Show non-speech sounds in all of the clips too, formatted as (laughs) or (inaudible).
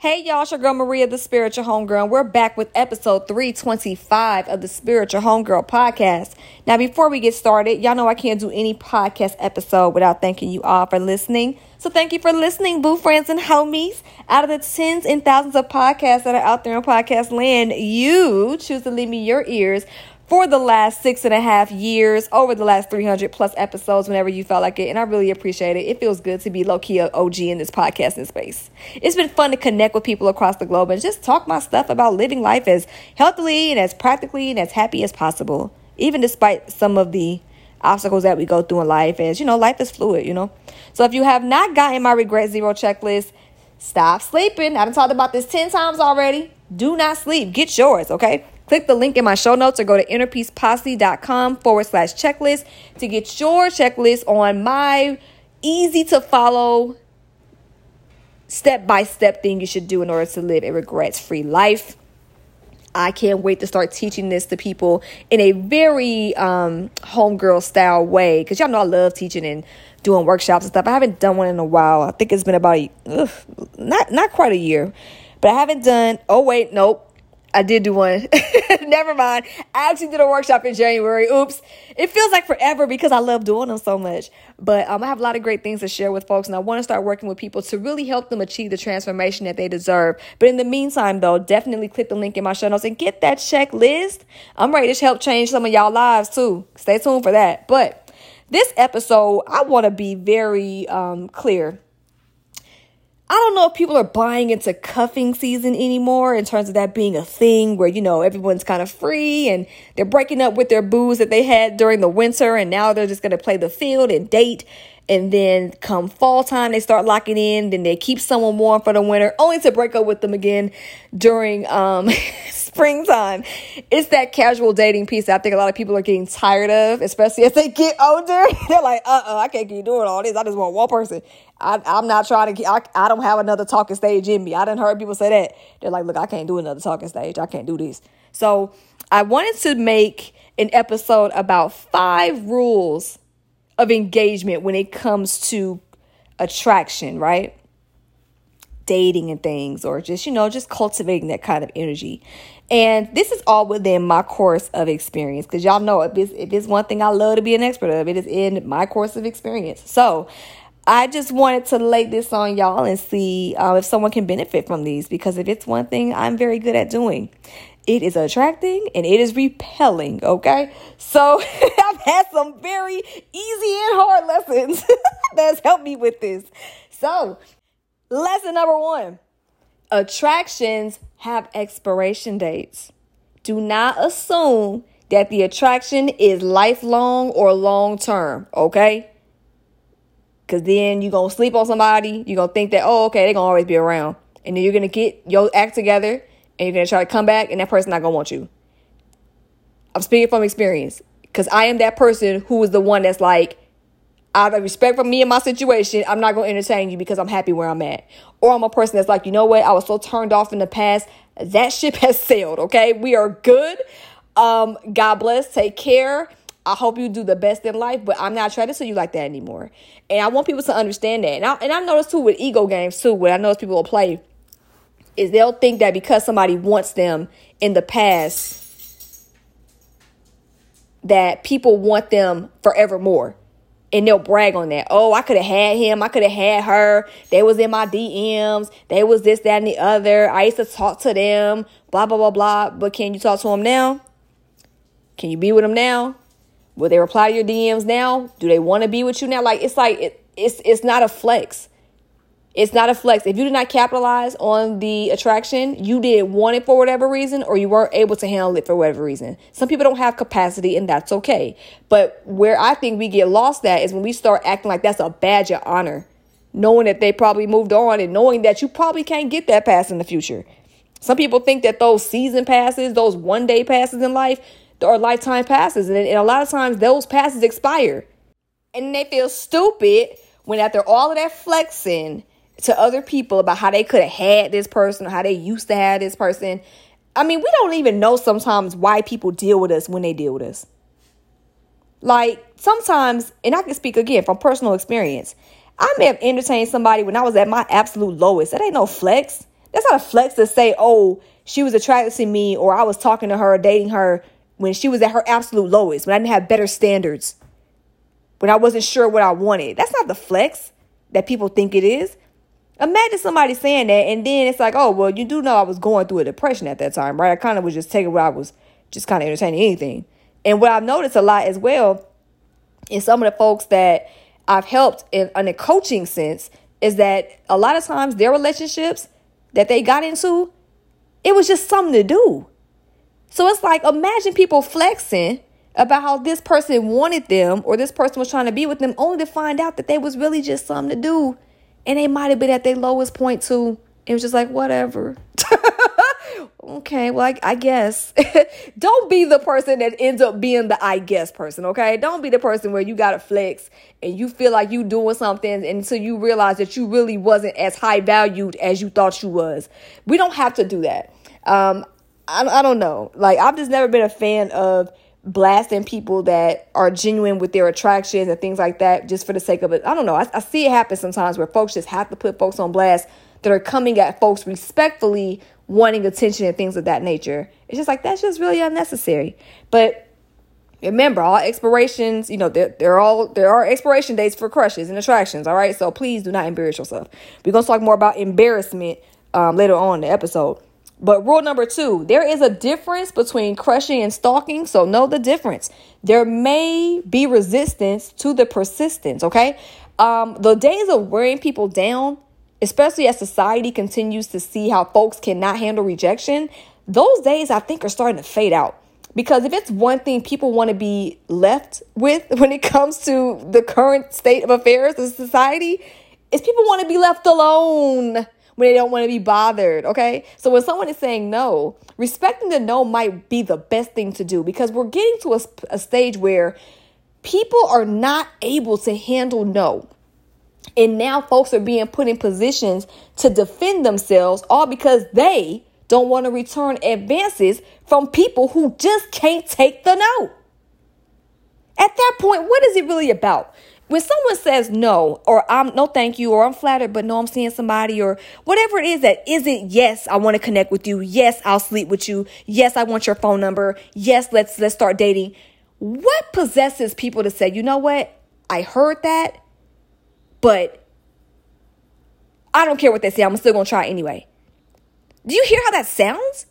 Hey y'all, it's your girl Maria, the Spiritual Homegirl, and we're back with episode 325 of the Spiritual Homegirl podcast. Now, before we get started, y'all know I can't do any podcast episode without thanking you all for listening. So thank you for listening, boo friends and homies. Out of the tens and thousands of podcasts that are out there in podcast land, you choose to leave me your ears for the last six and a half years, over the last 300 plus episodes, whenever you felt like it. And I really appreciate it. It feels good to be low key OG in this podcasting space. It's been fun to connect with people across the globe and just talk my stuff about living life as healthily and as practically and as happy as possible, even despite some of the obstacles that we go through in life. As you know, life is fluid, you know. So if you have not gotten my regret zero checklist, stop sleeping. I've talked about this 10 times already. Do not sleep. Get yours, okay? Click the link in my show notes or go to innerpeaceposse.com forward slash checklist to get your checklist on my easy to follow step by step thing you should do in order to live a regrets free life. I can't wait to start teaching this to people in a very um, homegirl style way because y'all know I love teaching and doing workshops and stuff. I haven't done one in a while. I think it's been about a, ugh, not not quite a year, but I haven't done. Oh wait, nope. I did do one. (laughs) Never mind. I actually did a workshop in January. Oops. It feels like forever because I love doing them so much. But um, I have a lot of great things to share with folks, and I want to start working with people to really help them achieve the transformation that they deserve. But in the meantime, though, definitely click the link in my show notes and get that checklist. I'm ready to help change some of y'all lives too. Stay tuned for that. But this episode, I want to be very um, clear I don't know if people are buying into cuffing season anymore in terms of that being a thing where, you know, everyone's kind of free and they're breaking up with their boos that they had during the winter and now they're just going to play the field and date. And then come fall time, they start locking in. Then they keep someone warm for the winter, only to break up with them again during um, (laughs) springtime. It's that casual dating piece that I think a lot of people are getting tired of, especially as they get older. (laughs) They're like, uh uh I can't keep doing all this. I just want one person. I, am not trying to, I, I don't have another talking stage in me. I didn't heard people say that. They're like, look, I can't do another talking stage. I can't do this. So I wanted to make an episode about five rules of engagement when it comes to attraction, right? Dating and things, or just, you know, just cultivating that kind of energy. And this is all within my course of experience because y'all know if it's, if it's one thing I love to be an expert of, it is in my course of experience. So I just wanted to lay this on y'all and see uh, if someone can benefit from these because if it's one thing I'm very good at doing, it is attracting and it is repelling. Okay. So (laughs) I've had some very easy and hard lessons (laughs) that's helped me with this. So, lesson number one attractions have expiration dates. Do not assume that the attraction is lifelong or long term. Okay. Cause then you're gonna sleep on somebody, you're gonna think that, oh, okay, they're gonna always be around. And then you're gonna get your act together and you're gonna try to come back and that person not gonna want you. I'm speaking from experience. Cause I am that person who is the one that's like, out of respect for me and my situation, I'm not gonna entertain you because I'm happy where I'm at. Or I'm a person that's like, you know what, I was so turned off in the past. That ship (laughs) has sailed, okay? We are good. Um, God bless, take care. I hope you do the best in life, but I'm not trying to see you like that anymore. And I want people to understand that. And I, and I noticed too with ego games too, what I notice people will play is they'll think that because somebody wants them in the past, that people want them forevermore. And they'll brag on that. Oh, I could have had him. I could have had her. They was in my DMs. They was this, that, and the other. I used to talk to them. Blah, blah, blah, blah. But can you talk to them now? Can you be with them now? Will they reply to your DMs now? Do they want to be with you now? Like it's like it, it's it's not a flex. It's not a flex. If you did not capitalize on the attraction, you didn't want it for whatever reason, or you weren't able to handle it for whatever reason. Some people don't have capacity, and that's okay. But where I think we get lost at is when we start acting like that's a badge of honor, knowing that they probably moved on and knowing that you probably can't get that pass in the future. Some people think that those season passes, those one day passes in life, or lifetime passes. And, and a lot of times those passes expire. And they feel stupid when after all of that flexing to other people about how they could have had this person or how they used to have this person. I mean, we don't even know sometimes why people deal with us when they deal with us. Like sometimes, and I can speak again from personal experience. I may have entertained somebody when I was at my absolute lowest. That ain't no flex. That's not a flex to say, oh, she was attracted to me or I was talking to her, dating her when she was at her absolute lowest, when I didn't have better standards, when I wasn't sure what I wanted. That's not the flex that people think it is. Imagine somebody saying that, and then it's like, oh, well, you do know I was going through a depression at that time, right? I kind of was just taking what I was just kind of entertaining anything. And what I've noticed a lot as well is some of the folks that I've helped in, in a coaching sense is that a lot of times their relationships that they got into, it was just something to do. So it's like, imagine people flexing about how this person wanted them or this person was trying to be with them only to find out that they was really just something to do and they might have been at their lowest point too. It was just like, whatever. (laughs) okay, well, I, I guess. (laughs) Don't be the person that ends up being the I guess person, okay? Don't be the person where you got to flex and you feel like you doing something until you realize that you really wasn't as high valued as you thought you was. We don't have to do that. Um, I, I don't know. Like, I've just never been a fan of blasting people that are genuine with their attractions and things like that just for the sake of it. I don't know. I, I see it happen sometimes where folks just have to put folks on blast that are coming at folks respectfully wanting attention and things of that nature. It's just like that's just really unnecessary. But remember, all expirations, you know, there there all there are expiration dates for crushes and attractions. All right, so please do not embarrass yourself. We're gonna talk more about embarrassment um, later on in the episode. But rule number two, there is a difference between crushing and stalking. So know the difference. There may be resistance to the persistence. Okay. Um, the days of wearing people down, especially as society continues to see how folks cannot handle rejection, those days I think are starting to fade out. Because if it's one thing people want to be left with (laughs) when it comes to the current state of affairs of society, is people want to be left alone when they don't want to be bothered. Okay. So when someone is saying no, respecting the no might be the best thing to do because we're getting to a, a stage where people are not able to handle no. And now folks are being put in positions to defend themselves all because they don't want to return advances from people who just can't take the no. At that point, what is it really about? When someone says no or i'm no thank you or i'm flattered but no i'm seeing somebody or whatever it is that isn't yes i want to connect with you yes i'll sleep with you yes i want your phone number yes let's let's start dating. What possesses people to say you know what? I heard that but i don't care what they say i'm still gonna try anyway. Do you hear how that sounds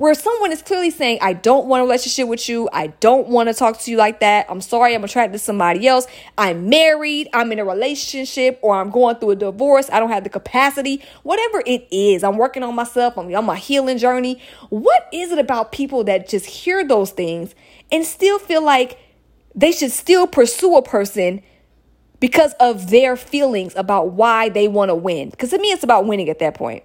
where someone is clearly saying, I don't want a relationship with you. I don't want to talk to you like that. I'm sorry, I'm attracted to somebody else. I'm married, I'm in a relationship, or I'm going through a divorce. I don't have the capacity. Whatever it is, I'm working on myself. I'm on my healing journey. What is it about people that just hear those things and still feel like they should still pursue a person because of their feelings about why they want to win? Because to me, it's about winning at that point.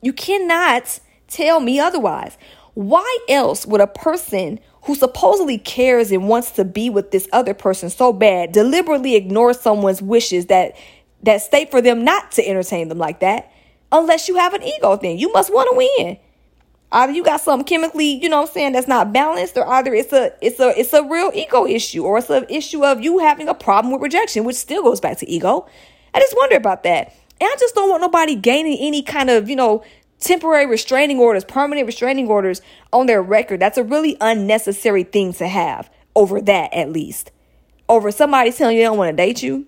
You cannot tell me otherwise. Why else would a person who supposedly cares and wants to be with this other person so bad deliberately ignore someone's wishes that that state for them not to entertain them like that unless you have an ego thing. You must want to win. Either you got something chemically, you know what I'm saying, that's not balanced, or either it's a it's a it's a real ego issue, or it's an issue of you having a problem with rejection, which still goes back to ego. I just wonder about that. And I just don't want nobody gaining any kind of, you know, temporary restraining orders, permanent restraining orders on their record. That's a really unnecessary thing to have over that, at least. Over somebody telling you they don't want to date you.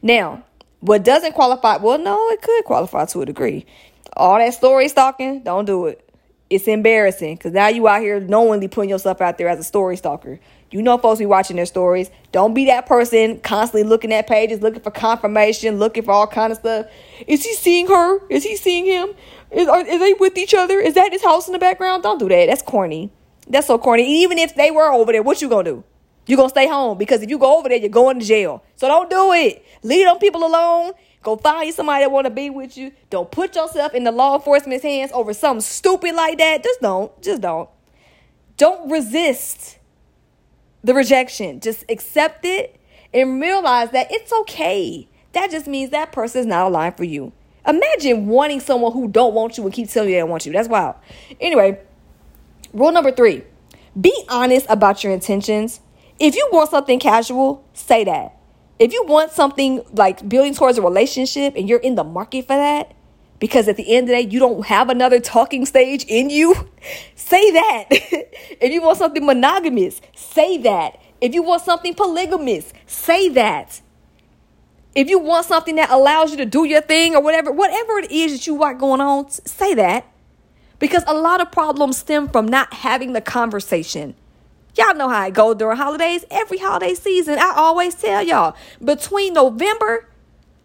Now, what doesn't qualify, well, no, it could qualify to a degree. All that story stalking, don't do it. It's embarrassing because now you out here knowingly putting yourself out there as a story stalker. You know, folks be watching their stories. Don't be that person constantly looking at pages, looking for confirmation, looking for all kind of stuff. Is he seeing her? Is he seeing him? Is, are, are they with each other? Is that his house in the background? Don't do that. That's corny. That's so corny. Even if they were over there, what you gonna do? You gonna stay home because if you go over there, you're going to jail. So don't do it. Leave them people alone. Go find somebody that want to be with you. Don't put yourself in the law enforcement's hands over something stupid like that. Just don't. Just don't. Don't resist the rejection. Just accept it and realize that it's okay. That just means that person is not aligned for you. Imagine wanting someone who don't want you and keep telling you they don't want you. That's wild. Anyway, rule number three: be honest about your intentions. If you want something casual, say that. If you want something like building towards a relationship and you're in the market for that, because at the end of the day, you don't have another talking stage in you, (laughs) say that. (laughs) if you want something monogamous, say that. If you want something polygamous, say that. If you want something that allows you to do your thing or whatever, whatever it is that you want going on, say that. Because a lot of problems stem from not having the conversation. Y'all know how it goes during holidays. Every holiday season, I always tell y'all between November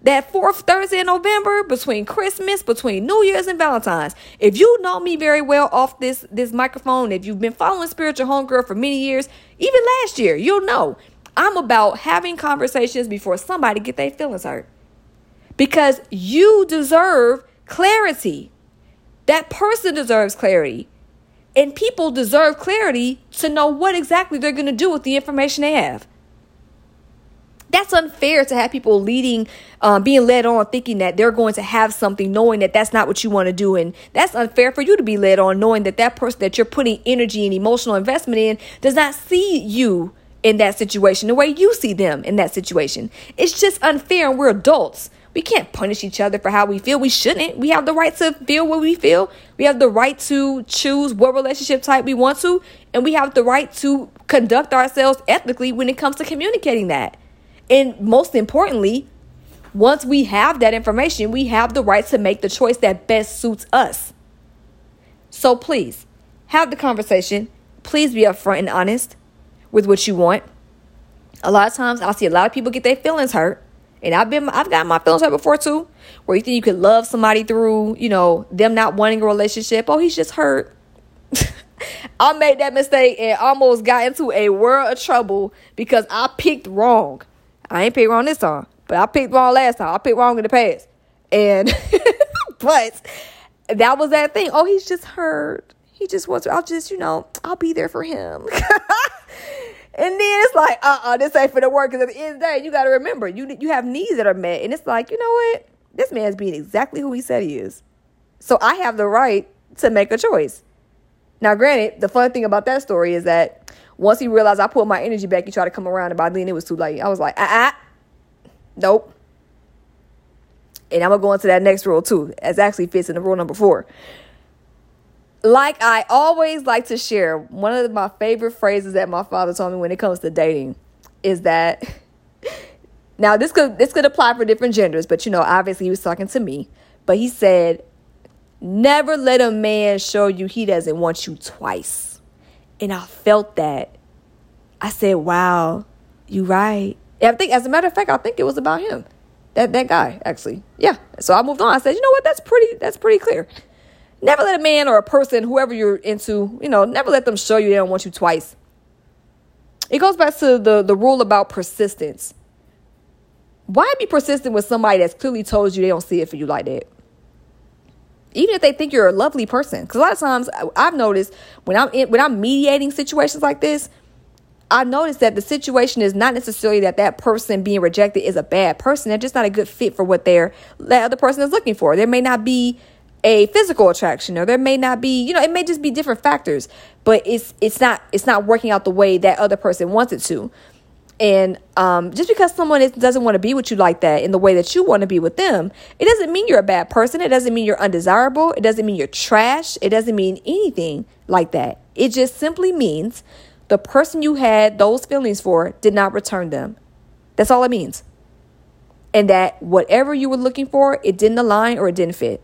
that fourth Thursday in November between Christmas, between New Year's and Valentine's. If you know me very well off this this microphone, if you've been following Spiritual Homegirl for many years, even last year, you'll know I'm about having conversations before somebody get their feelings hurt. Because you deserve clarity. That person deserves clarity. And people deserve clarity to know what exactly they're going to do with the information they have that's unfair to have people leading um, being led on thinking that they're going to have something knowing that that's not what you want to do and that's unfair for you to be led on knowing that that person that you're putting energy and emotional investment in does not see you in that situation the way you see them in that situation it's just unfair and we're adults we can't punish each other for how we feel. We shouldn't. We have the right to feel what we feel. We have the right to choose what relationship type we want to. And we have the right to conduct ourselves ethically when it comes to communicating that. And most importantly, once we have that information, we have the right to make the choice that best suits us. So please have the conversation. Please be upfront and honest with what you want. A lot of times I see a lot of people get their feelings hurt. And I've been I've gotten my feelings hurt before too. Where you think you could love somebody through, you know, them not wanting a relationship. Oh, he's just hurt. (laughs) I made that mistake and almost got into a world of trouble because I picked wrong. I ain't picked wrong this time, but I picked wrong last time. I picked wrong in the past. And, (laughs) but that was that thing. Oh, he's just hurt. He just wants I'll just, you know, I'll be there for him. (laughs) and then it's like, uh uh this ain't for the work. Because at the end of the day, you got to remember, you, you have needs that are met. And it's like, you know what? This man's being exactly who he said he is. So I have the right to make a choice. Now, granted, the fun thing about that story is that once he realized I put my energy back, he tried to come around, and by then it was too late. I was like, ah, uh-uh. nope. And I'm gonna go into that next rule too, as actually fits in the rule number four. Like I always like to share, one of my favorite phrases that my father told me when it comes to dating is that (laughs) now this could this could apply for different genders, but you know, obviously he was talking to me. But he said, Never let a man show you he doesn't want you twice. And I felt that. I said, wow, you right. And I think, as a matter of fact, I think it was about him. That that guy, actually. Yeah. So I moved on. I said, you know what? That's pretty that's pretty clear. Never let a man or a person, whoever you're into, you know, never let them show you they don't want you twice. It goes back to the, the rule about persistence. Why be persistent with somebody that's clearly told you they don't see it for you like that? Even if they think you're a lovely person. Because a lot of times i've noticed when i'm in, when i'm mediating situations like this i notice that the situation is not necessarily that that person being rejected is a bad person. They're just not a good fit for what they're that other person is looking for. There may not be a physical attraction or there may not be you know it may just be different factors. But it's it's not it's not working out the way that other person wants it to and um, just because someone is, doesn't want to be with you like that in the way that you want to be with them, it doesn't mean you're a bad person. It doesn't mean you're undesirable. It doesn't mean you're trash. It doesn't mean anything like that. It just simply means the person you had those feelings for did not return them. That's all it means. And that whatever you were looking for, it didn't align or it didn't fit.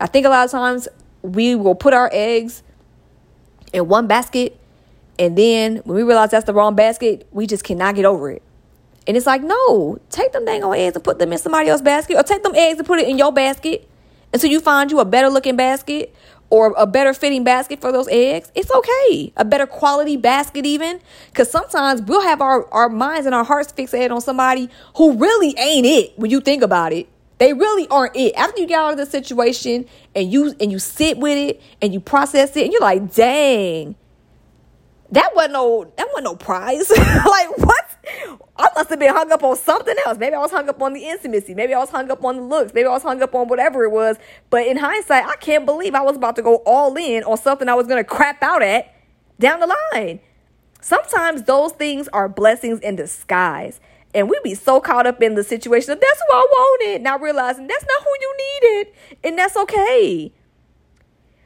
I think a lot of times we will put our eggs in one basket and then when we realize that's the wrong basket, we just cannot get over it. And it's like, no, take them dang on eggs and put them in somebody else's basket, or take them eggs and put it in your basket until you find you a better looking basket or a better fitting basket for those eggs. It's okay. A better quality basket, even. Because sometimes we'll have our, our minds and our hearts fixated on somebody who really ain't it when you think about it. They really aren't it. After you get out of the situation and you and you sit with it and you process it and you're like, dang, that wasn't no that wasn't no prize. (laughs) like what? I must have been hung up on something else. Maybe I was hung up on the intimacy. Maybe I was hung up on the looks. Maybe I was hung up on whatever it was. But in hindsight, I can't believe I was about to go all in on something I was gonna crap out at down the line. Sometimes those things are blessings in disguise. And we be so caught up in the situation of that's who I wanted, not realizing that's not who you needed. And that's okay.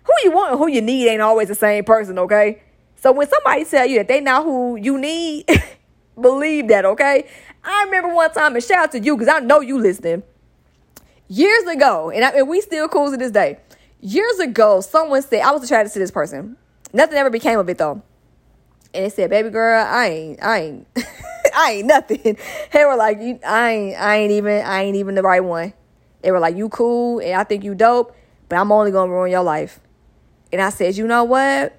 Who you want and who you need ain't always the same person, okay? So when somebody tell you that they not who you need, (laughs) believe that, okay? I remember one time, and shout out to you because I know you listening. Years ago, and, I, and we still cool to this day. Years ago, someone said I was attracted to this person. Nothing ever became of it though. And they said, "Baby girl, I ain't, I ain't, (laughs) I ain't nothing." (laughs) They were like, "You, I ain't, I ain't even, I ain't even the right one." They were like, "You cool, and I think you dope, but I'm only gonna ruin your life." And I said, "You know what?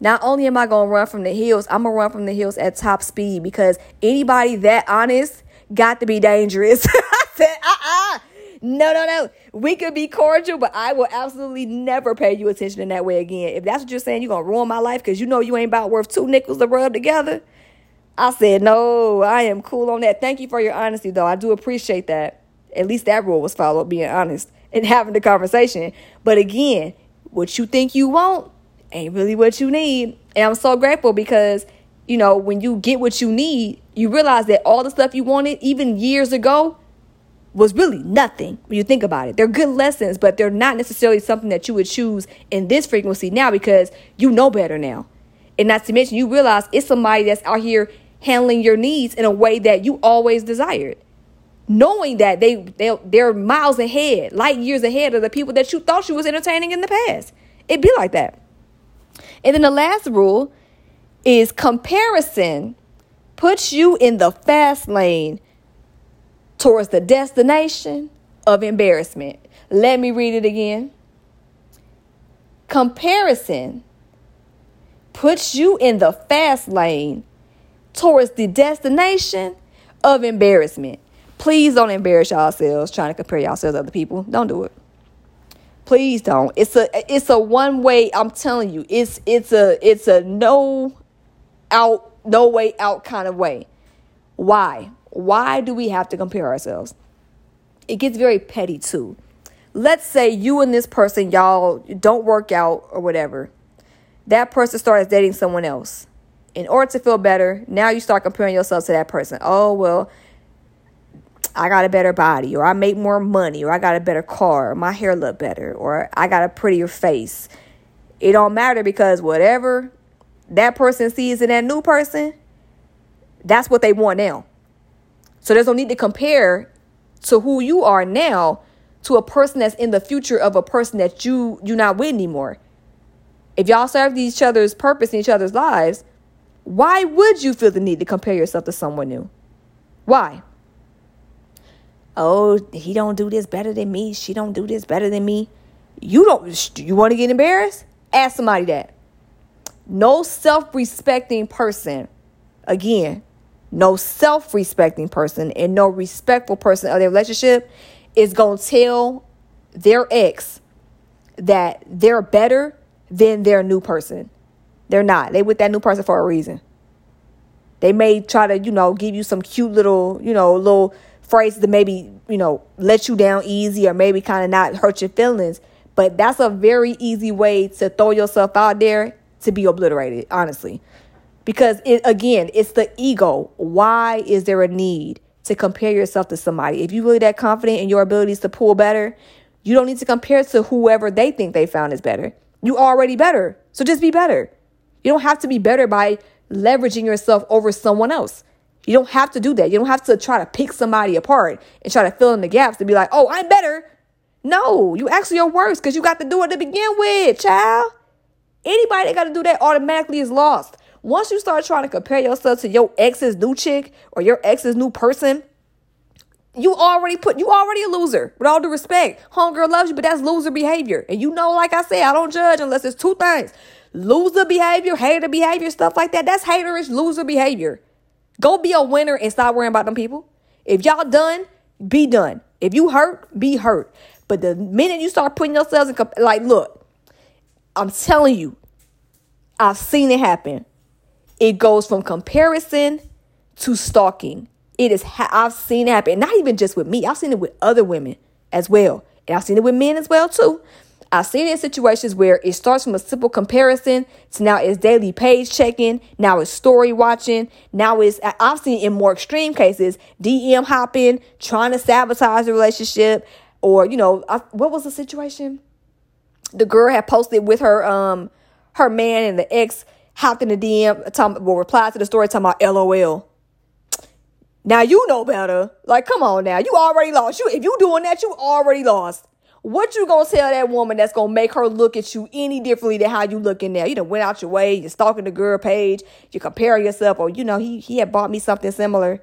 Not only am I gonna run from the hills, I'm gonna run from the hills at top speed because anybody that honest got to be dangerous." (laughs) I said, "Uh, uh no, no, no. We could be cordial, but I will absolutely never pay you attention in that way again. If that's what you're saying, you're going to ruin my life because you know you ain't about worth two nickels to rub together. I said, no, I am cool on that. Thank you for your honesty, though. I do appreciate that. At least that rule was followed, being honest and (laughs) having the conversation. But again, what you think you want ain't really what you need. And I'm so grateful because, you know, when you get what you need, you realize that all the stuff you wanted, even years ago, was really nothing when you think about it. They're good lessons, but they're not necessarily something that you would choose in this frequency now because you know better now. And not to mention, you realize it's somebody that's out here handling your needs in a way that you always desired. Knowing that they, they, they're miles ahead, light years ahead of the people that you thought you was entertaining in the past. It'd be like that. And then the last rule is comparison puts you in the fast lane towards the destination of embarrassment. Let me read it again. Comparison puts you in the fast lane towards the destination of embarrassment. Please don't embarrass yourselves trying to compare yourselves to other people. Don't do it. Please don't. It's a it's a one way, I'm telling you. It's it's a it's a no out no way out kind of way. Why? Why do we have to compare ourselves? It gets very petty too. Let's say you and this person, y'all don't work out or whatever. That person starts dating someone else. In order to feel better, now you start comparing yourself to that person. Oh, well, I got a better body, or I make more money, or I got a better car, or my hair look better, or I got a prettier face. It don't matter because whatever that person sees in that new person, that's what they want now. So there's no need to compare to who you are now to a person that's in the future of a person that you you're not with anymore. If y'all serve each other's purpose in each other's lives, why would you feel the need to compare yourself to someone new? Why? Oh, he don't do this better than me. She don't do this better than me. You don't you want to get embarrassed? Ask somebody that. No self-respecting person again no self respecting person and no respectful person of their relationship is going to tell their ex that they're better than their new person. They're not. They with that new person for a reason. They may try to, you know, give you some cute little, you know, little phrases to maybe, you know, let you down easy or maybe kind of not hurt your feelings. But that's a very easy way to throw yourself out there to be obliterated, honestly. Because it, again, it's the ego. Why is there a need to compare yourself to somebody? If you're really that confident in your abilities to pull better, you don't need to compare to whoever they think they found is better. You already better. So just be better. You don't have to be better by leveraging yourself over someone else. You don't have to do that. You don't have to try to pick somebody apart and try to fill in the gaps to be like, oh, I'm better. No, you actually are worse because you got to do it to begin with, child. Anybody that got to do that automatically is lost. Once you start trying to compare yourself to your ex's new chick or your ex's new person, you already put you already a loser. With all due respect, homegirl loves you, but that's loser behavior. And you know, like I said, I don't judge unless it's two things: loser behavior, hater behavior, stuff like that. That's haterish loser behavior. Go be a winner and stop worrying about them people. If y'all done, be done. If you hurt, be hurt. But the minute you start putting yourselves in, like, look, I'm telling you, I've seen it happen. It goes from comparison to stalking. It is ha- I've seen it happen. Not even just with me. I've seen it with other women as well. And I've seen it with men as well too. I've seen it in situations where it starts from a simple comparison to now it's daily page checking, now it's story watching, now it's I've seen in more extreme cases DM hopping, trying to sabotage the relationship, or you know I, what was the situation? The girl had posted with her um her man and the ex hopped in the DM, talking, well, replied to the story talking about LOL. Now you know better. Like, come on now. You already lost. You if you doing that, you already lost. What you gonna tell that woman that's gonna make her look at you any differently than how you looking now? You done went out your way, you're stalking the girl page, you compare yourself, or you know, he he had bought me something similar.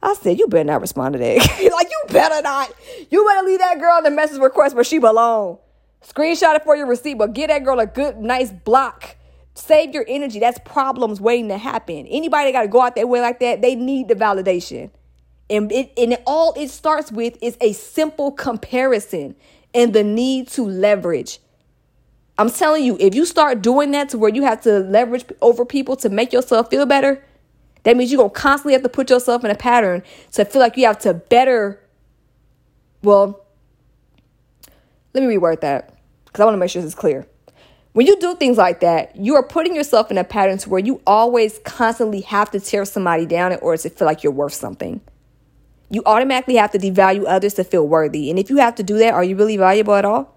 I said, you better not respond to that. (laughs) like, you better not. You better leave that girl in the message request where she belong. Screenshot it for your receipt, but get that girl a good, nice block. Save your energy. That's problems waiting to happen. Anybody got to go out that way like that, they need the validation. And it and all it starts with is a simple comparison and the need to leverage. I'm telling you, if you start doing that to where you have to leverage over people to make yourself feel better, that means you're going to constantly have to put yourself in a pattern to feel like you have to better. Well, let me reword that because I want to make sure this is clear. When you do things like that, you are putting yourself in a pattern to where you always constantly have to tear somebody down in order to feel like you're worth something. You automatically have to devalue others to feel worthy. And if you have to do that, are you really valuable at all?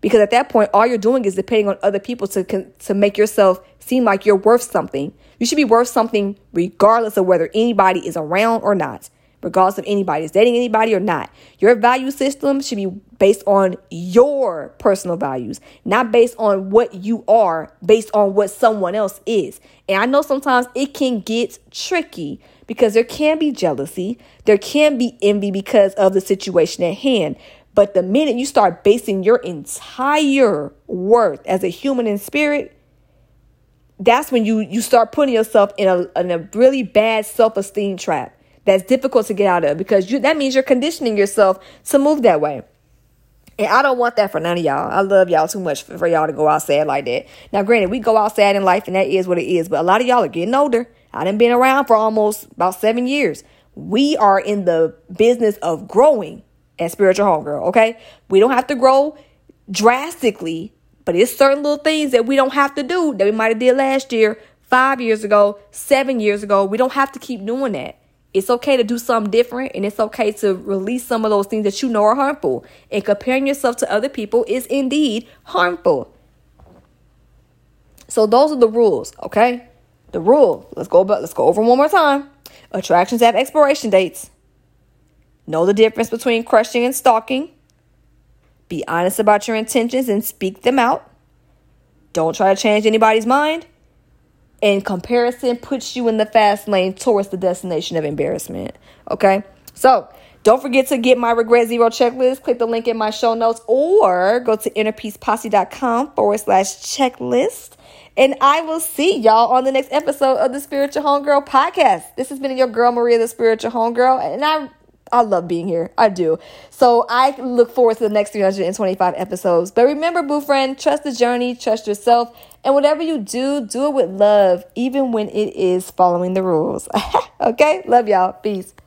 Because at that point, all you're doing is depending on other people to, to make yourself seem like you're worth something. You should be worth something regardless of whether anybody is around or not regardless of anybody is dating anybody or not. Your value system should be based on your personal values, not based on what you are, based on what someone else is. And I know sometimes it can get tricky because there can be jealousy, there can be envy because of the situation at hand. But the minute you start basing your entire worth as a human in spirit, that's when you you start putting yourself in a, in a really bad self-esteem trap that's difficult to get out of because you that means you're conditioning yourself to move that way. And I don't want that for none of y'all. I love y'all too much for, for y'all to go out sad like that. Now, granted, we go out sad in life and that is what it is, but a lot of y'all are getting older. I done been around for almost about seven years. We are in the business of growing as spiritual homegirl, okay? We don't have to grow drastically, but it's certain little things that we don't have to do that we might have did last year, five years ago, seven years ago. We don't have to keep doing that. It's okay to do something different and it's okay to release some of those things that you know are harmful. And comparing yourself to other people is indeed harmful. So those are the rules, okay? The rule. Let's go let's go over one more time. Attractions have expiration dates. Know the difference between crushing and stalking. Be honest about your intentions and speak them out. Don't try to change anybody's mind and comparison puts you in the fast lane towards the destination of embarrassment. Okay. So don't forget to get my regret zero checklist. Click the link in my show notes or go to innerpeaceposse.com forward slash checklist. And I will see y'all on the next episode of the Spiritual Homegirl podcast. This has been your girl, Maria, the Spiritual Homegirl. And I I love being here. I do. So I look forward to the next 325 episodes. But remember, boo friend, trust the journey, trust yourself, and whatever you do, do it with love, even when it is following the rules. (laughs) okay? Love y'all. Peace.